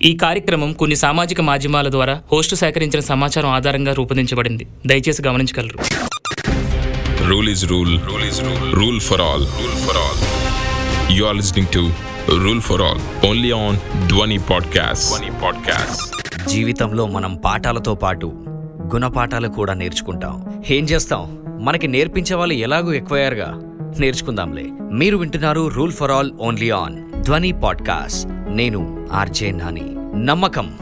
ఈ కార్యక్రమం కొన్ని సామాజిక మాధ్యమాల ద్వారా హోస్టు సేకరించిన సమాచారం ఆధారంగా రూపొందించబడింది దయచేసి గమనించగలరు Rule is rule. Rule is rule. Rule for all. Rule for all. You are listening to Rule for All only on Dwani Podcast. Dwani Podcast. జీవితంలో మనం పాఠాలతో పాటు గుణపాఠాలు కూడా నేర్చుకుంటాం ఏం చేస్తాం మనకి నేర్పించే వాళ్ళు ఎలాగూ ఎక్కువయ్యారుగా నేర్చుకుందాంలే మీరు వింటున్నారు rule for all only on Dhwani podcast. నేను ఆర్జే నాని. నమ్మకం.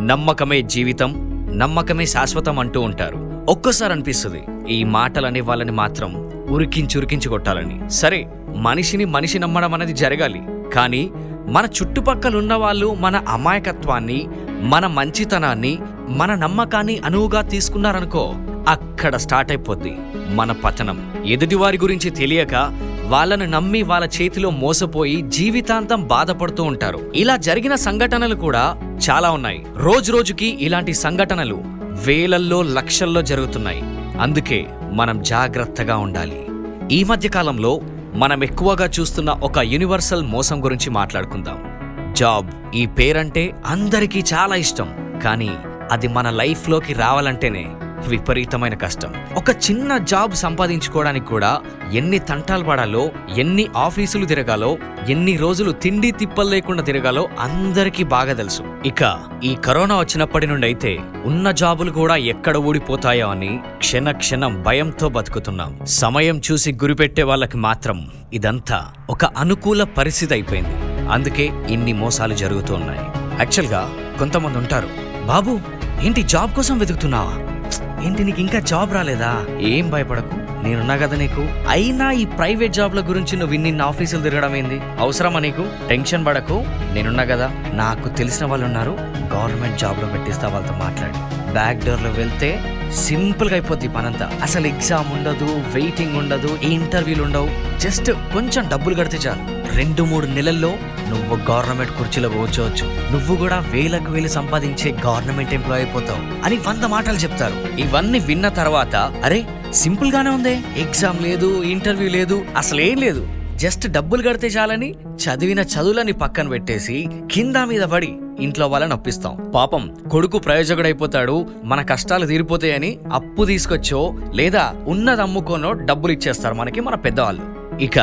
నమ్మకమే జీవితం నమ్మకమే శాశ్వతం అంటూ ఉంటారు. ఒక్కోసారి అనిపిస్తుంది ఈ మాటలనే వాళ్ళని మాత్రం ఉరికించి ఉరికించి కొట్టాలని. సరే మనిషిని మనిషి నమ్మడం అనేది జరగాలి. కానీ మన చుట్టుపక్కల ఉన్న వాళ్ళు మన అమాయకత్వాన్ని మన మంచితనాన్ని మన నమ్మకాన్ని అనువుగా తీసుకున్నారనుకో అక్కడ స్టార్ట్ అయిపోద్ది మన పతనం. ఎదుటివారి గురించి తెలియక వాళ్ళను నమ్మి వాళ్ళ చేతిలో మోసపోయి జీవితాంతం బాధపడుతూ ఉంటారు. ఇలా జరిగిన సంఘటనలు కూడా చాలా ఉన్నాయి. రోజు రోజుకి ఇలాంటి సంఘటనలు వేలల్లో లక్షల్లో జరుగుతున్నాయి. అందుకే మనం జాగ్రత్తగా ఉండాలి. ఈ మధ్య కాలంలో మనం ఎక్కువగా చూస్తున్న ఒక యూనివర్సల్ మోసం గురించి మాట్లాడుకుందాం. జాబ్ ఈ పేరంటే అందరికీ చాలా ఇష్టం. కానీ అది మన లైఫ్లోకి రావాలంటేనే విపరీతమైన కష్టం. ఒక చిన్న జాబ్ సంపాదించుకోవడానికి కూడా ఎన్ని తంటాలు పడాలో ఎన్ని ఆఫీసులు తిరగాలో ఎన్ని రోజులు తిండి తిప్పలు లేకుండా తిరగాలో అందరికీ బాగా తెలుసు. ఇక ఈ కరోనా వచ్చినప్పటి నుండి అయితే ఉన్న జాబులు కూడా ఎక్కడ ఊడిపోతాయో అని క్షణ క్షణం భయంతో బతుకుతున్నాం. సమయం చూసి గురిపెట్టే వాళ్ళకి మాత్రం ఇదంతా ఒక అనుకూల పరిస్థితి అయిపోయింది. అందుకే ఇన్ని మోసాలు జరుగుతూ ఉన్నాయి. యాక్చువల్గా కొంతమంది ఉంటారు బాబు ఏంటి జాబ్ కోసం వెతుకుతున్నావా? ఏంటి నీకు ఇంకా జాబ్ రాలేదా? ఏం భయపడకు. నేనున్నా కదా నీకు. అయినా ఈ ప్రైవేట్ జాబ్ల గురించి నువ్వు ఇన్ని ఆఫీసులు తిరగడం ఏంది? అవసరమా నీకు? టెన్షన్ పడకు. నేనున్నా కదా. నాకు తెలిసిన వాళ్ళు ఉన్నారు గవర్నమెంట్ జాబ్లో పెట్టిస్తా వాళ్ళతో మాట్లాడి. బ్యాక్ డోర్లో వెళ్తే సింపుల్గా అయిపోద్ది పనంతా. అసలు ఎగ్జామ్ ఉండదు వెయిటింగ్ ఉండదు ఇంటర్వ్యూలు ఉండవు. జస్ట్ కొంచెం డబ్బులు కడితే చాలు. రెండు మూడు నెలల్లో నువ్వు గవర్నమెంట్ కుర్చీలో కూర్చోవచ్చు. నువ్వు కూడా వేలకు వేలు సంపాదించే గవర్నమెంట్ ఎంప్లాయ్ అయిపోతావు అని వంద మాటలు చెప్తారు. ఇవన్నీ విన్న తర్వాత అరే సింపుల్ గానే ఉంది. ఎగ్జామ్ లేదు ఇంటర్వ్యూ లేదు అసలు ఏం లేదు. జస్ట్ డబ్బులు కడితే చాలని చదివిన చదువులని పక్కన పెట్టేసి కింద మీద పడి ఇంట్లో వాళ్ళని అప్పిస్తాం పాపం కొడుకు ప్రయోజకుడైపోతాడు మన కష్టాలు తీరిపోతాయని అప్పు తీసుకొచ్చో లేదా ఉన్నది అమ్ముకోనో డబ్బులు ఇచ్చేస్తారు మనకి మన పెద్దవాళ్ళు. ఇక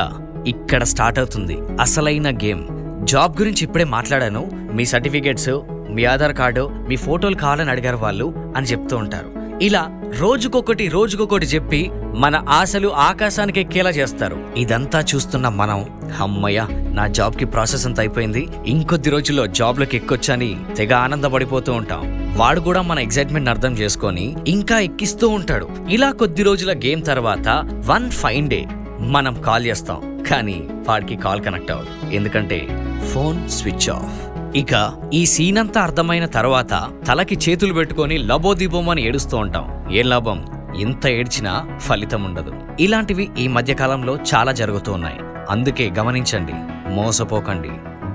ఇక్కడ స్టార్ట్ అవుతుంది అసలైన గేమ్. జాబ్ గురించి ఇప్పుడే మాట్లాడాను. మీ సర్టిఫికేట్స్ మీ ఆధార్ కార్డు మీ ఫోటోలు కావాలని అడిగారు వాళ్ళు అని చెప్తూ ఉంటారు. ఇలా రోజుకొకటి రోజుకొకటి చెప్పి మన ఆశలు ఆకాశానికి ఎక్కేలా చేస్తారు. ఇదంతా చూస్తున్న మనం అమ్మయ్య నా జాబ్కి ప్రాసెస్ అంత అయిపోయింది. ఇంకొద్ది రోజుల్లో జాబ్లోకి ఎక్కొచ్చని తెగ ఆనందపడిపోతూ ఉంటాం. వాడు కూడా మన ఎగ్జైట్మెంట్ అర్థం చేసుకొని ఇంకా ఎక్కిస్తూ ఉంటాడు. ఇలా కొద్ది రోజుల గేమ్ తర్వాత వన్ ఫైన్ డే మనం కాల్ చేస్తాం. కానీ వాడికి కాల్ కనెక్ట్ అవ్వదు. ఎందుకంటే ఫోన్ స్విచ్ ఆఫ్. ఇక ఈ సీన్ అంతా అర్థమైన తర్వాత తలకి చేతులు పెట్టుకొని లబోదీపం అని ఏడుస్తూ ఉంటాం. ఏం లాభం? ఎంత ఏడ్చినా ఫలితం ఉండదు. ఇలాంటివి ఈ మధ్య కాలంలో చాలా జరుగుతూ ఉన్నాయి. అందుకే గమనించండి మోసపోకండి.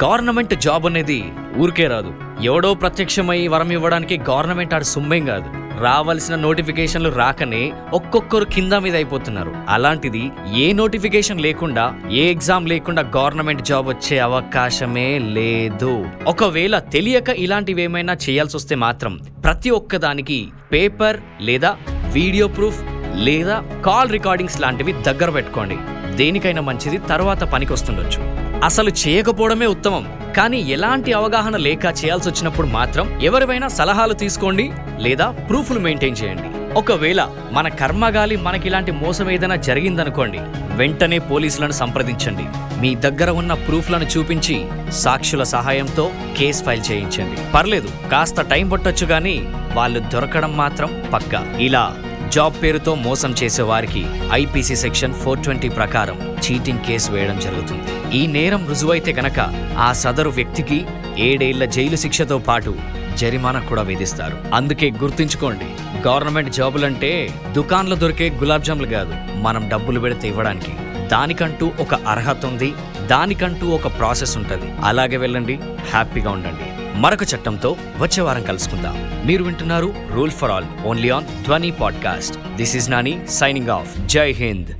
గవర్నమెంట్ జాబ్ అనేది ఊరికే రాదు. ఎవడో ప్రత్యక్షమై వరం ఇవ్వడానికి గవర్నమెంట్ ఆడు సుమ్మేం కాదు. రావాల్సిన నోటిఫికేషన్లు రాకనే ఒక్కొక్కరు కింద మీద అయిపోతున్నారు. అలాంటిది ఏ నోటిఫికేషన్ లేకుండా ఏ ఎగ్జామ్ లేకుండా గవర్నమెంట్ జాబ్ వచ్చే అవకాశమే లేదు. ఒకవేళ తెలియక ఇలాంటివి ఏమైనా చేయాల్సి వస్తే మాత్రం ప్రతి ఒక్కదానికి పేపర్ లేదా వీడియో ప్రూఫ్ లేదా కాల్ రికార్డింగ్స్ లాంటివి దగ్గర పెట్టుకోండి. దేనికైనా మంచిది తర్వాత పనికొస్తుండొచ్చు. అసలు చేయకపోవడమే ఉత్తమం. కానీ ఎలాంటి అవగాహన లేక చేయాల్సి వచ్చినప్పుడు మాత్రం ఎవరివైనా సలహాలు తీసుకోండి లేదా ప్రూఫ్లు మెయింటైన్ చేయండి. ఒకవేళ మన కర్మగాలి మనకిలాంటి మోసం ఏదైనా జరిగిందనుకోండి వెంటనే పోలీసులను సంప్రదించండి. మీ దగ్గర ఉన్న ప్రూఫ్లను చూపించి సాక్షుల సహాయంతో కేస్ ఫైల్ చేయించండి. పర్లేదు కాస్త టైం పట్టొచ్చు కానీ వాళ్ళు దొరకడం మాత్రం పక్కా. ఇలా జాబ్ పేరుతో మోసం చేసే వారికి ఐపీసీ సెక్షన్ ఫోర్ ట్వంటీ ప్రకారం చీటింగ్ కేసు వేయడం జరుగుతుంది. ఈ నేరం రుజువైతే గనక ఆ సదరు వ్యక్తికి ఏడేళ్ళ జైలు శిక్షతో పాటు జరిమానా కూడా విధిస్తారు. అందుకే గుర్తుంచుకోండి గవర్నమెంట్ జాబులంటే దుకాన్లో దొరికే గులాబ్ జాములు కాదు మనం డబ్బులు పెడితే ఇవ్వడానికి. దానికంటూ ఒక అర్హత ఉంది దానికంటూ ఒక ప్రాసెస్ ఉంటుంది. అలాగే వెళ్ళండి హ్యాపీగా ఉండండి. మరొక చట్టంతో వచ్చే వారం కలుసుకుందాం. మీరు వింటున్నారు rule for all only on Dhwani podcast. This is Nani signing off. Jai Hind.